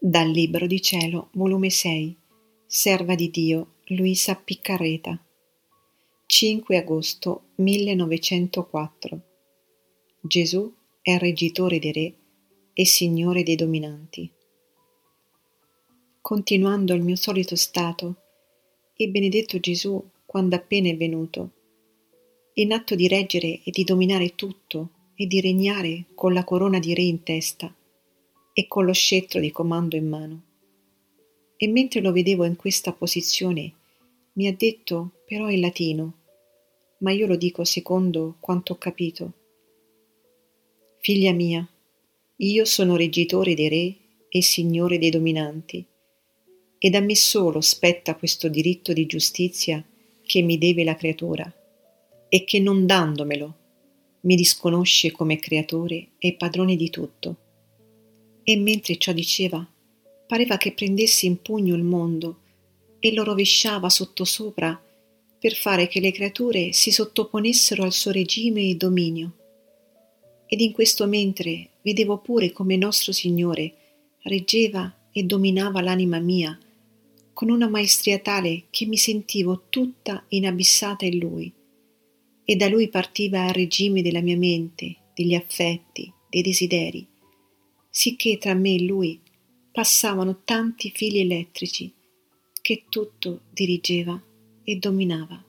Dal Libro di Cielo, volume 6, Serva di Dio, Luisa Piccarreta. 5 agosto 1904. Gesù è reggitore dei re e signore dei dominanti. Continuando il mio solito stato, il benedetto Gesù, quando appena è venuto, in atto di reggere e di dominare tutto e di regnare con la corona di re in testa e con lo scettro di comando in mano. E mentre lo vedevo in questa posizione, mi ha detto però in latino, ma io lo dico secondo quanto ho capito. Figlia mia, io sono reggitore dei re e signore dei dominanti, ed a me solo spetta questo diritto di giustizia che mi deve la creatura, e che non dandomelo mi disconosce come creatore e padrone di tutto. E mentre ciò diceva, pareva che prendesse in pugno il mondo e lo rovesciava sottosopra per fare che le creature si sottoponessero al suo regime e dominio. Ed in questo mentre vedevo pure come nostro Signore reggeva e dominava l'anima mia con una maestria tale che mi sentivo tutta inabissata in Lui, e da Lui partiva il regime della mia mente, degli affetti, dei desideri, sicché tra me e Lui passavano tanti fili elettrici che tutto dirigeva e dominava.